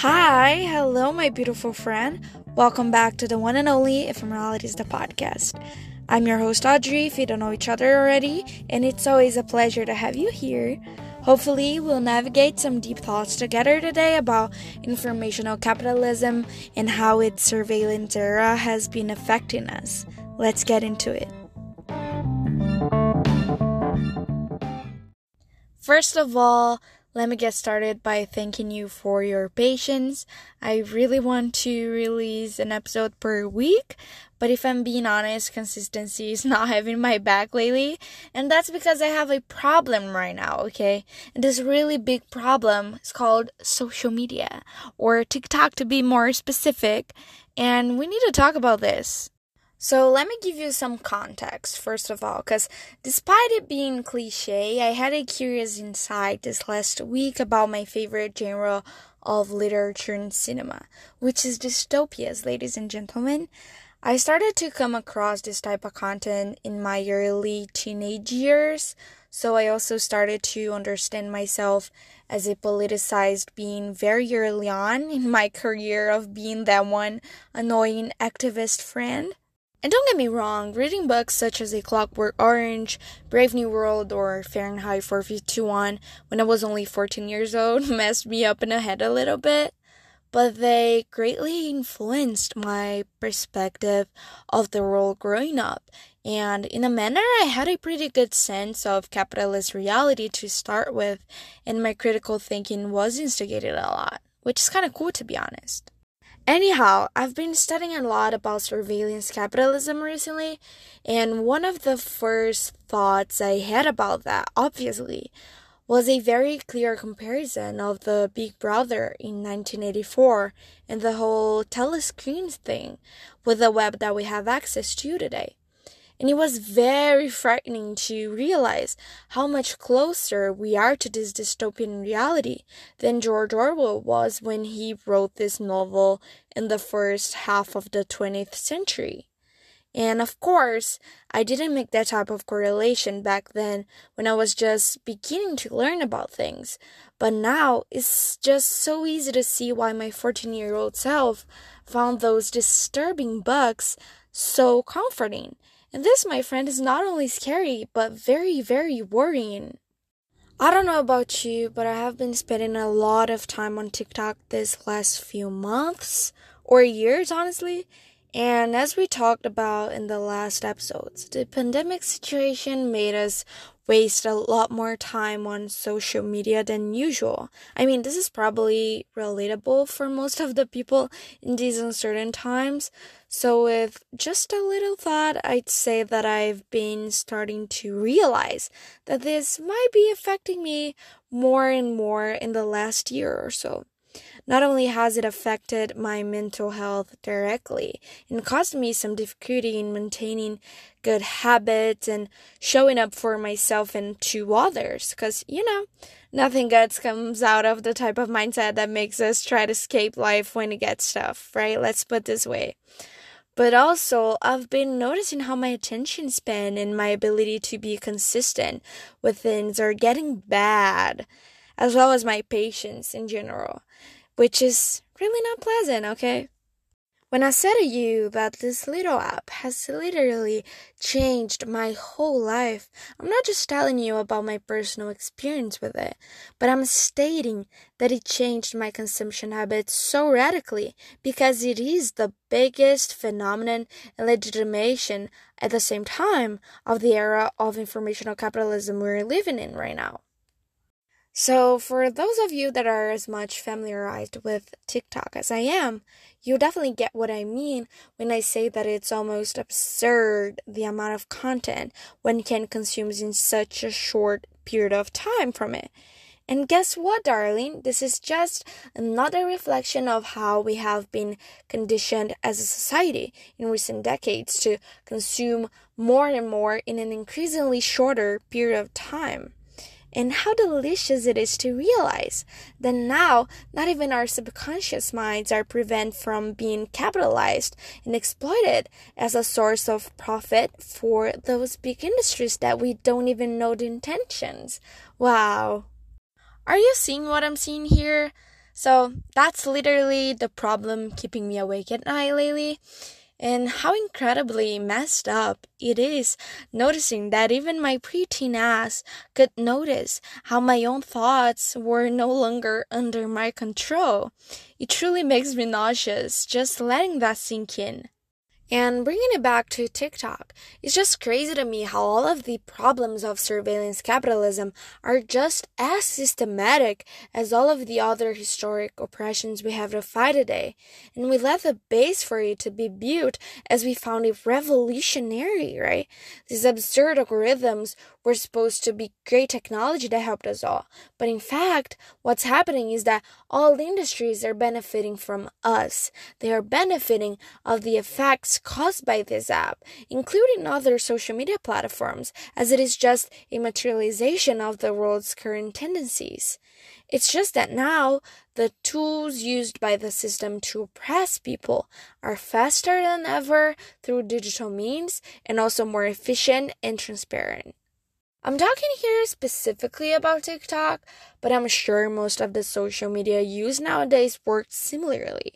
Hi, hello, my beautiful friend. Welcome back to the one and only Ephemeralities, the podcast. I'm your host, Audrey, if you don't know each other already, and it's always a pleasure to have you here. Hopefully, we'll navigate some deep thoughts together today about informational capitalism and how its surveillance era has been affecting us. Let's get into it. First of all, let me get started by thanking you for your patience. I really want to release an episode per week, but if I'm being honest, consistency is not having my back lately, and that's because I have a problem right now, okay? And this really big problem is called social media, or TikTok to be more specific, and we need to talk about this. So let me give you some context first of all, because despite it being cliche, I had a curious insight this last week about my favorite genre of literature and cinema, which is dystopias, ladies and gentlemen. I started to come across this type of content in my early teenage years, so I also started to understand myself as a politicized being very early on in my career of being that one annoying activist friend. And don't get me wrong, reading books such as A Clockwork Orange, Brave New World, or Fahrenheit 451 when I was only 14 years old messed me up in the head a little bit, but they greatly influenced my perspective of the world growing up. And in a manner, I had a pretty good sense of capitalist reality to start with, and my critical thinking was instigated a lot, which is kind of cool to be honest. Anyhow, I've been studying a lot about surveillance capitalism recently, and one of the first thoughts I had about that, obviously, was a very clear comparison of the Big Brother in 1984 and the whole telescreen thing with the web that we have access to today. And it was very frightening to realize how much closer we are to this dystopian reality than George Orwell was when he wrote this novel in the first half of the 20th century. And of course, I didn't make that type of correlation back then when I was just beginning to learn about things. But now it's just so easy to see why my 14 year old self found those disturbing books so comforting and this, my friend, is not only scary, but very, very worrying. I don't know about you, but I have been spending a lot of time on TikTok this last few months or years, honestly. And as we talked about in the last episodes, the pandemic situation made us waste a lot more time on social media than usual. I mean, this is probably relatable for most of the people in these uncertain times. So, with just a little thought, I'd say that I've been starting to realize that this might be affecting me more and more in the last year or so. Not only has it affected my mental health directly and caused me some difficulty in maintaining good habits and showing up for myself and to others, because, you know, nothing good comes out of the type of mindset that makes us try to escape life when it gets tough, right? Let's put this way. But also, I've been noticing how my attention span and my ability to be consistent with things are getting bad, as well as my patience in general which is really not pleasant, okay? When I said to you that this little app has literally changed my whole life, I'm not just telling you about my personal experience with it, but I'm stating that it changed my consumption habits so radically because it is the biggest phenomenon and legitimation at the same time of the era of informational capitalism we're living in right now. So, for those of you that are as much familiarized with TikTok as I am, you definitely get what I mean when I say that it's almost absurd the amount of content one can consume in such a short period of time from it. And guess what, darling? This is just another reflection of how we have been conditioned as a society in recent decades to consume more and more in an increasingly shorter period of time. And how delicious it is to realize that now not even our subconscious minds are prevented from being capitalized and exploited as a source of profit for those big industries that we don't even know the intentions. Wow. Are you seeing what I'm seeing here? So that's literally the problem keeping me awake at night lately. And how incredibly messed up it is noticing that even my preteen ass could notice how my own thoughts were no longer under my control. It truly makes me nauseous just letting that sink in. And bringing it back to TikTok, it's just crazy to me how all of the problems of surveillance capitalism are just as systematic as all of the other historic oppressions we have to fight today. And we left a base for it to be built as we found it revolutionary, right? These absurd algorithms were supposed to be great technology that helped us all. But in fact, what's happening is that all industries are benefiting from us. They are benefiting of the effects caused by this app, including other social media platforms, as it is just a materialization of the world's current tendencies. It's just that now the tools used by the system to oppress people are faster than ever through digital means and also more efficient and transparent. I'm talking here specifically about TikTok, but I'm sure most of the social media used nowadays works similarly.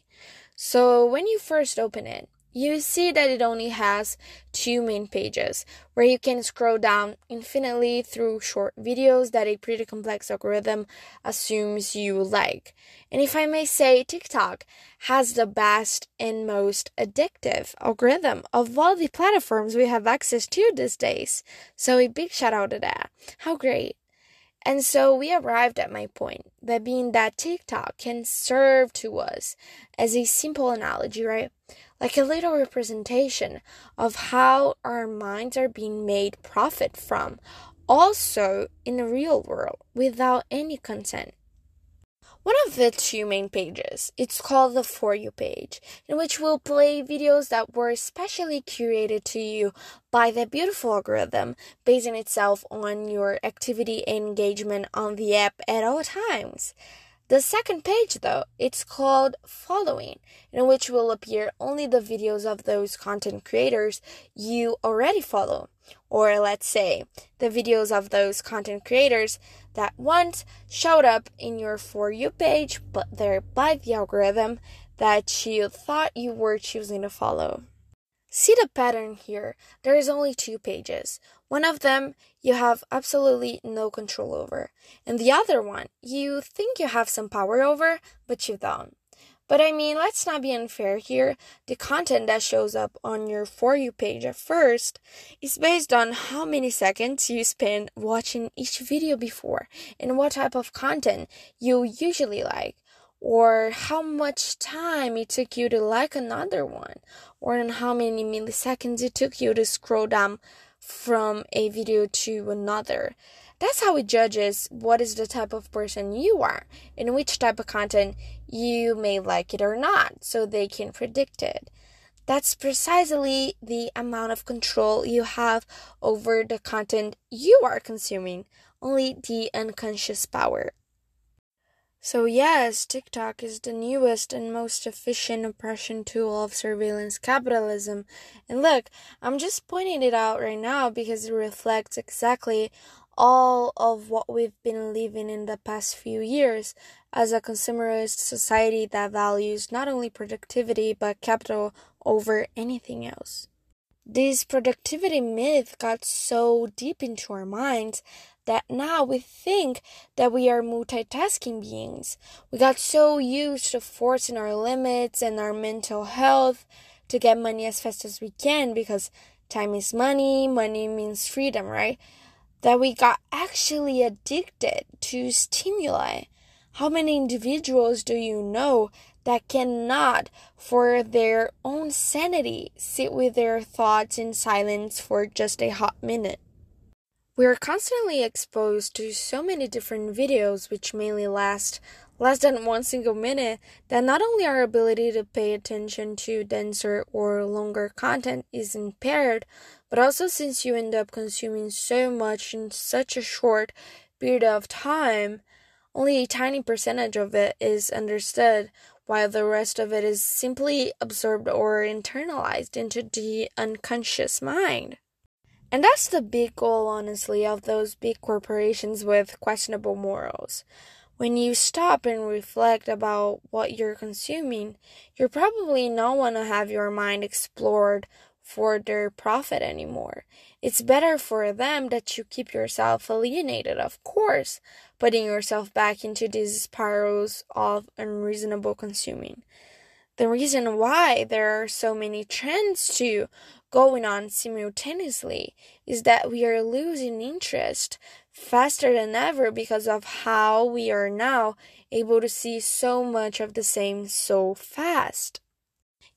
So when you first open it, you see that it only has two main pages where you can scroll down infinitely through short videos that a pretty complex algorithm assumes you like. And if I may say, TikTok has the best and most addictive algorithm of all the platforms we have access to these days. So a big shout out to that. How great! And so we arrived at my point that being that TikTok can serve to us as a simple analogy, right? Like a little representation of how our minds are being made profit from, also in the real world without any consent. One of the two main pages, it's called the For You page, in which we'll play videos that were specially curated to you by the beautiful algorithm, basing itself on your activity and engagement on the app at all times. The second page, though, it's called Following, in which will appear only the videos of those content creators you already follow or let's say the videos of those content creators that once showed up in your For You page, but they're by the algorithm that you thought you were choosing to follow. See the pattern here. There is only two pages. One of them you have absolutely no control over, and the other one you think you have some power over, but you don't. But I mean, let's not be unfair here. The content that shows up on your For You page at first is based on how many seconds you spend watching each video before and what type of content you usually like, or how much time it took you to like another one, or in how many milliseconds it took you to scroll down from a video to another. That's how it judges what is the type of person you are and which type of content you may like it or not, so they can predict it. That's precisely the amount of control you have over the content you are consuming, only the unconscious power. So, yes, TikTok is the newest and most efficient oppression tool of surveillance capitalism. And look, I'm just pointing it out right now because it reflects exactly all of what we've been living in the past few years as a consumerist society that values not only productivity but capital over anything else. This productivity myth got so deep into our minds that now we think that we are multitasking beings. We got so used to forcing our limits and our mental health to get money as fast as we can because time is money, money means freedom, right? that we got actually addicted to stimuli. How many individuals do you know that cannot, for their own sanity, sit with their thoughts in silence for just a hot minute? We are constantly exposed to so many different videos which mainly last less than one single minute that not only our ability to pay attention to denser or longer content is impaired, but also since you end up consuming so much in such a short period of time, only a tiny percentage of it is understood, while the rest of it is simply absorbed or internalized into the unconscious mind. And that's the big goal, honestly, of those big corporations with questionable morals when you stop and reflect about what you're consuming, you're probably not want to have your mind explored for their profit anymore. It's better for them that you keep yourself alienated, of course, putting yourself back into these spirals of unreasonable consuming. The reason why there are so many trends too going on simultaneously is that we are losing interest faster than ever because of how we are now able to see so much of the same so fast.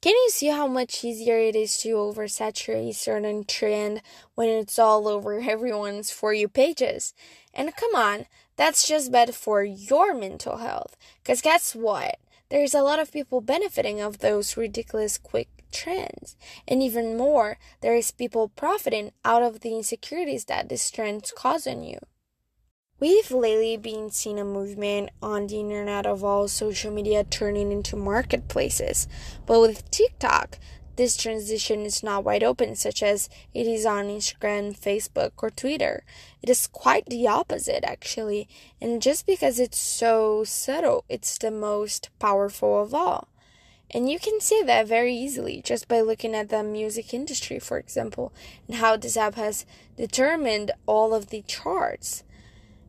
Can you see how much easier it is to oversaturate certain trend when it's all over everyone's For You pages? And come on, that's just bad for your mental health. Because guess what? There's a lot of people benefiting of those ridiculous quick trends. And even more, there is people profiting out of the insecurities that these trends cause on you. We've lately been seeing a movement on the internet of all social media turning into marketplaces. But with TikTok, this transition is not wide open, such as it is on Instagram, Facebook, or Twitter. It is quite the opposite, actually. And just because it's so subtle, it's the most powerful of all. And you can see that very easily just by looking at the music industry, for example, and how this app has determined all of the charts.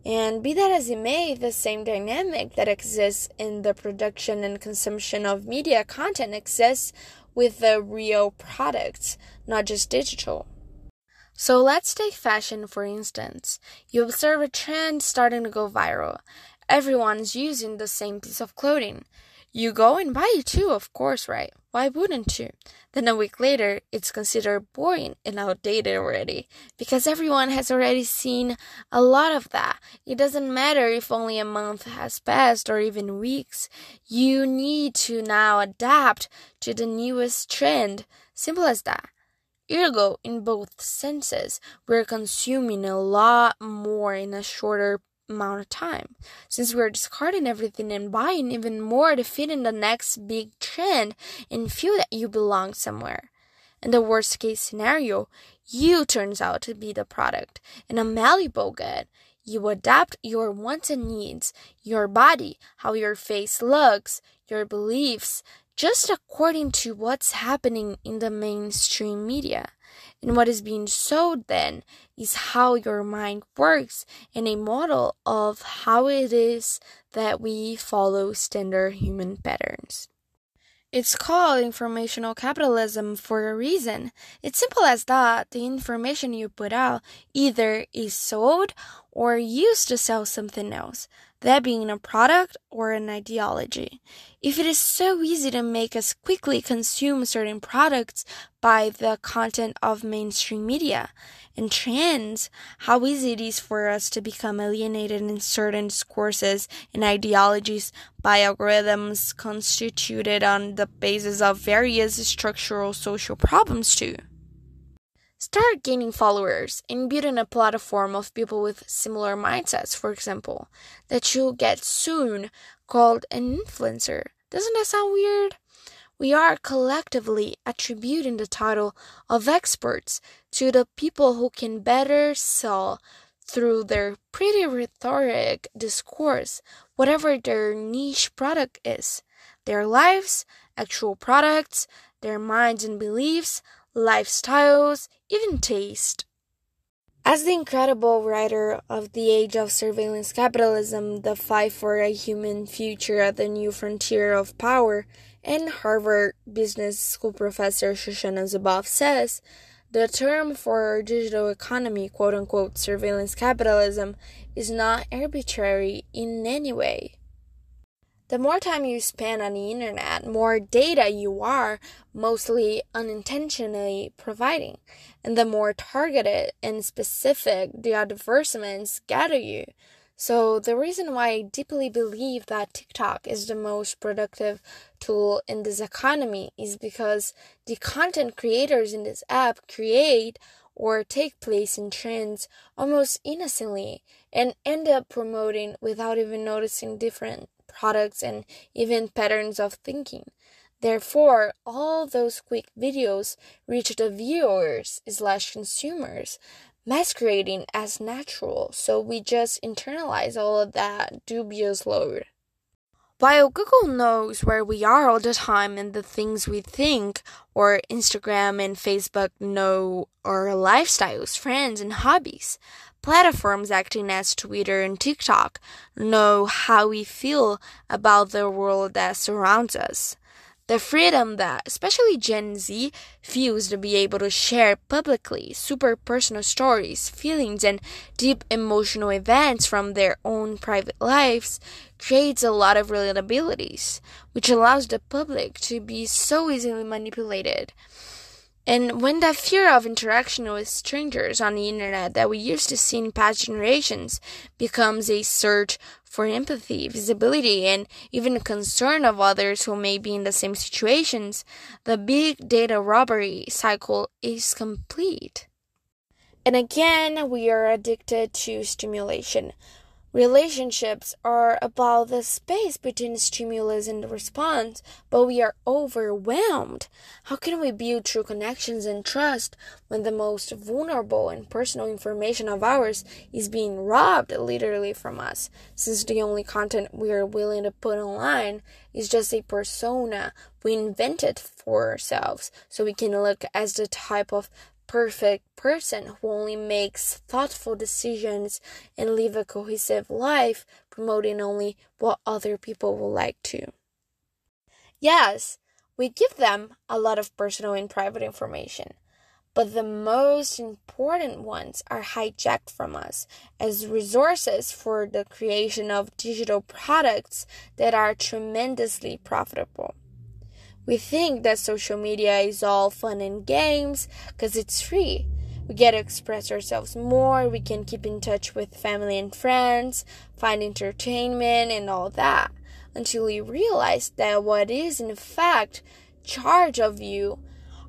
And be that as it may, the same dynamic that exists in the production and consumption of media content exists with the real products, not just digital. So let's take fashion for instance. You observe a trend starting to go viral. Everyone's using the same piece of clothing. You go and buy it too, of course, right? Why wouldn't you? Then a week later, it's considered boring and outdated already because everyone has already seen a lot of that. It doesn't matter if only a month has passed or even weeks. You need to now adapt to the newest trend. Simple as that. Ergo, in both senses, we're consuming a lot more in a shorter amount of time. Since we're discarding everything and buying even more to fit in the next big trend and feel that you belong somewhere. In the worst case scenario, you turns out to be the product and a malleable good. You adapt your wants and needs, your body, how your face looks, your beliefs, just according to what's happening in the mainstream media. And what is being sold then is how your mind works and a model of how it is that we follow standard human patterns. It's called informational capitalism for a reason. It's simple as that. The information you put out either is sold or used to sell something else that being a product or an ideology. If it is so easy to make us quickly consume certain products by the content of mainstream media and trends, how easy it is for us to become alienated in certain discourses and ideologies by algorithms constituted on the basis of various structural social problems too. Start gaining followers and building a platform of people with similar mindsets, for example, that you'll get soon called an influencer. Doesn't that sound weird? We are collectively attributing the title of experts to the people who can better sell through their pretty rhetoric discourse whatever their niche product is their lives, actual products, their minds and beliefs, lifestyles, even taste. As the incredible writer of The Age of Surveillance Capitalism, The Fight for a Human Future at the New Frontier of Power, and Harvard Business School professor Shoshana Zuboff says, the term for digital economy, quote unquote, surveillance capitalism, is not arbitrary in any way. The more time you spend on the internet, more data you are mostly unintentionally providing, and the more targeted and specific the advertisements gather you. So, the reason why I deeply believe that TikTok is the most productive tool in this economy is because the content creators in this app create or take place in trends almost innocently and end up promoting without even noticing different products and even patterns of thinking. Therefore, all those quick videos reach the viewers slash consumers masquerading as natural, so we just internalize all of that dubious load. While Google knows where we are all the time and the things we think, or Instagram and Facebook know our lifestyles, friends, and hobbies, platforms acting as Twitter and TikTok know how we feel about the world that surrounds us. The freedom that, especially Gen Z, feels to be able to share publicly super personal stories, feelings, and deep emotional events from their own private lives creates a lot of relatabilities, which allows the public to be so easily manipulated. And when that fear of interaction with strangers on the internet that we used to see in past generations becomes a search for empathy, visibility, and even concern of others who may be in the same situations, the big data robbery cycle is complete. And again, we are addicted to stimulation. Relationships are about the space between stimulus and response, but we are overwhelmed. How can we build true connections and trust when the most vulnerable and personal information of ours is being robbed literally from us? Since the only content we are willing to put online is just a persona we invented for ourselves so we can look as the type of perfect person who only makes thoughtful decisions and live a cohesive life, promoting only what other people would like to. Yes, we give them a lot of personal and private information, but the most important ones are hijacked from us as resources for the creation of digital products that are tremendously profitable. We think that social media is all fun and games because it's free. We get to express ourselves more, we can keep in touch with family and friends, find entertainment, and all that. Until you realize that what is in fact charge of you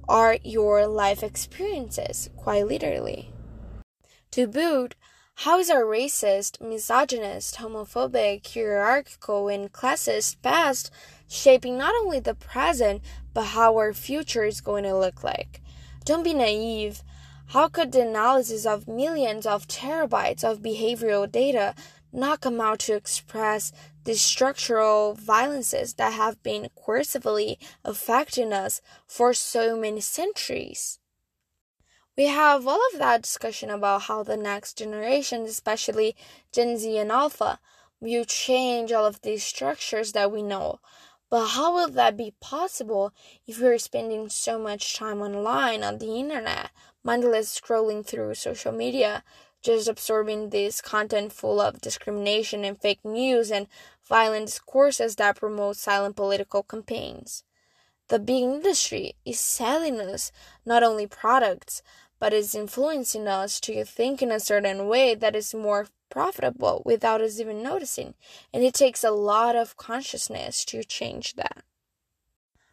are your life experiences, quite literally. To boot, how is our racist, misogynist, homophobic, hierarchical, and classist past shaping not only the present, but how our future is going to look like. Don't be naive. How could the analysis of millions of terabytes of behavioral data not come out to express the structural violences that have been coercively affecting us for so many centuries? We have all of that discussion about how the next generation, especially Gen Z and Alpha, will change all of these structures that we know. But how will that be possible if you're spending so much time online on the internet, mindless scrolling through social media, just absorbing this content full of discrimination and fake news and violent discourses that promote silent political campaigns? The big industry is selling us not only products, but is influencing us to think in a certain way that is more profitable without us even noticing. And it takes a lot of consciousness to change that.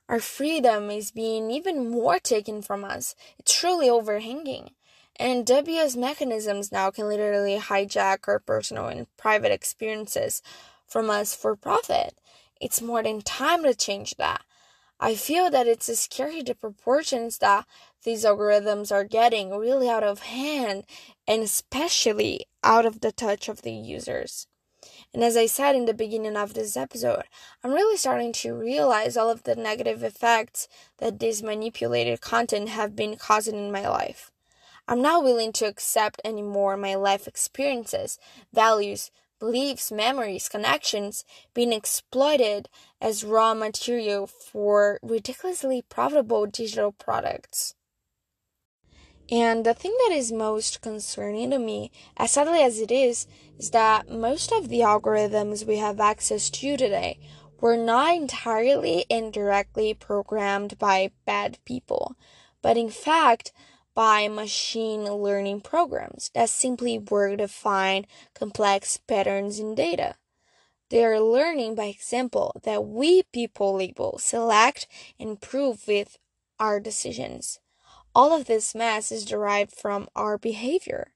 Our freedom is being even more taken from us. It's truly overhanging. And WS mechanisms now can literally hijack our personal and private experiences from us for profit. It's more than time to change that. I feel that it's a scary the proportions that these algorithms are getting really out of hand and especially out of the touch of the users. And as I said in the beginning of this episode, I'm really starting to realize all of the negative effects that this manipulated content have been causing in my life. I'm not willing to accept anymore my life experiences, values, beliefs, memories, connections being exploited as raw material for ridiculously profitable digital products. And the thing that is most concerning to me, as sadly as it is, is that most of the algorithms we have access to today were not entirely indirectly programmed by bad people, but in fact, by machine learning programs that simply work to find complex patterns in data. They are learning by example that we people label, select, and prove with our decisions. All of this mess is derived from our behavior.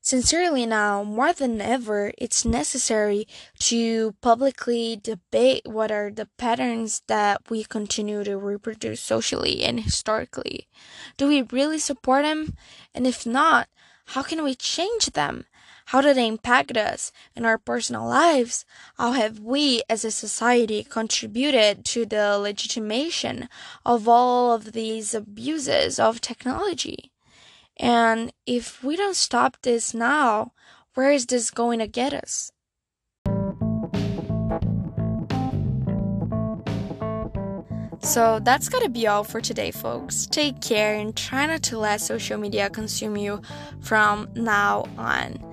Sincerely, now, more than ever, it's necessary to publicly debate what are the patterns that we continue to reproduce socially and historically. Do we really support them? And if not, How can we change them? How do they impact us in our personal lives? How have we as a society contributed to the legitimation of all of these abuses of technology? And if we don't stop this now, where is this going to get us? So that's gotta be all for today, folks. Take care and try not to let social media consume you from now on.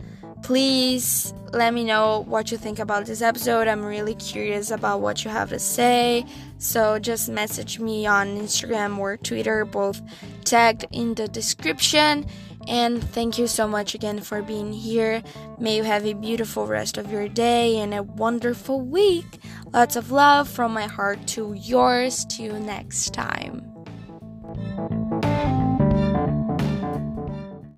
Please let me know what you think about this episode. I'm really curious about what you have to say. So just message me on Instagram or Twitter, both tagged in the description. And thank you so much again for being here. May you have a beautiful rest of your day and a wonderful week. Lots of love from my heart to yours. To you next time.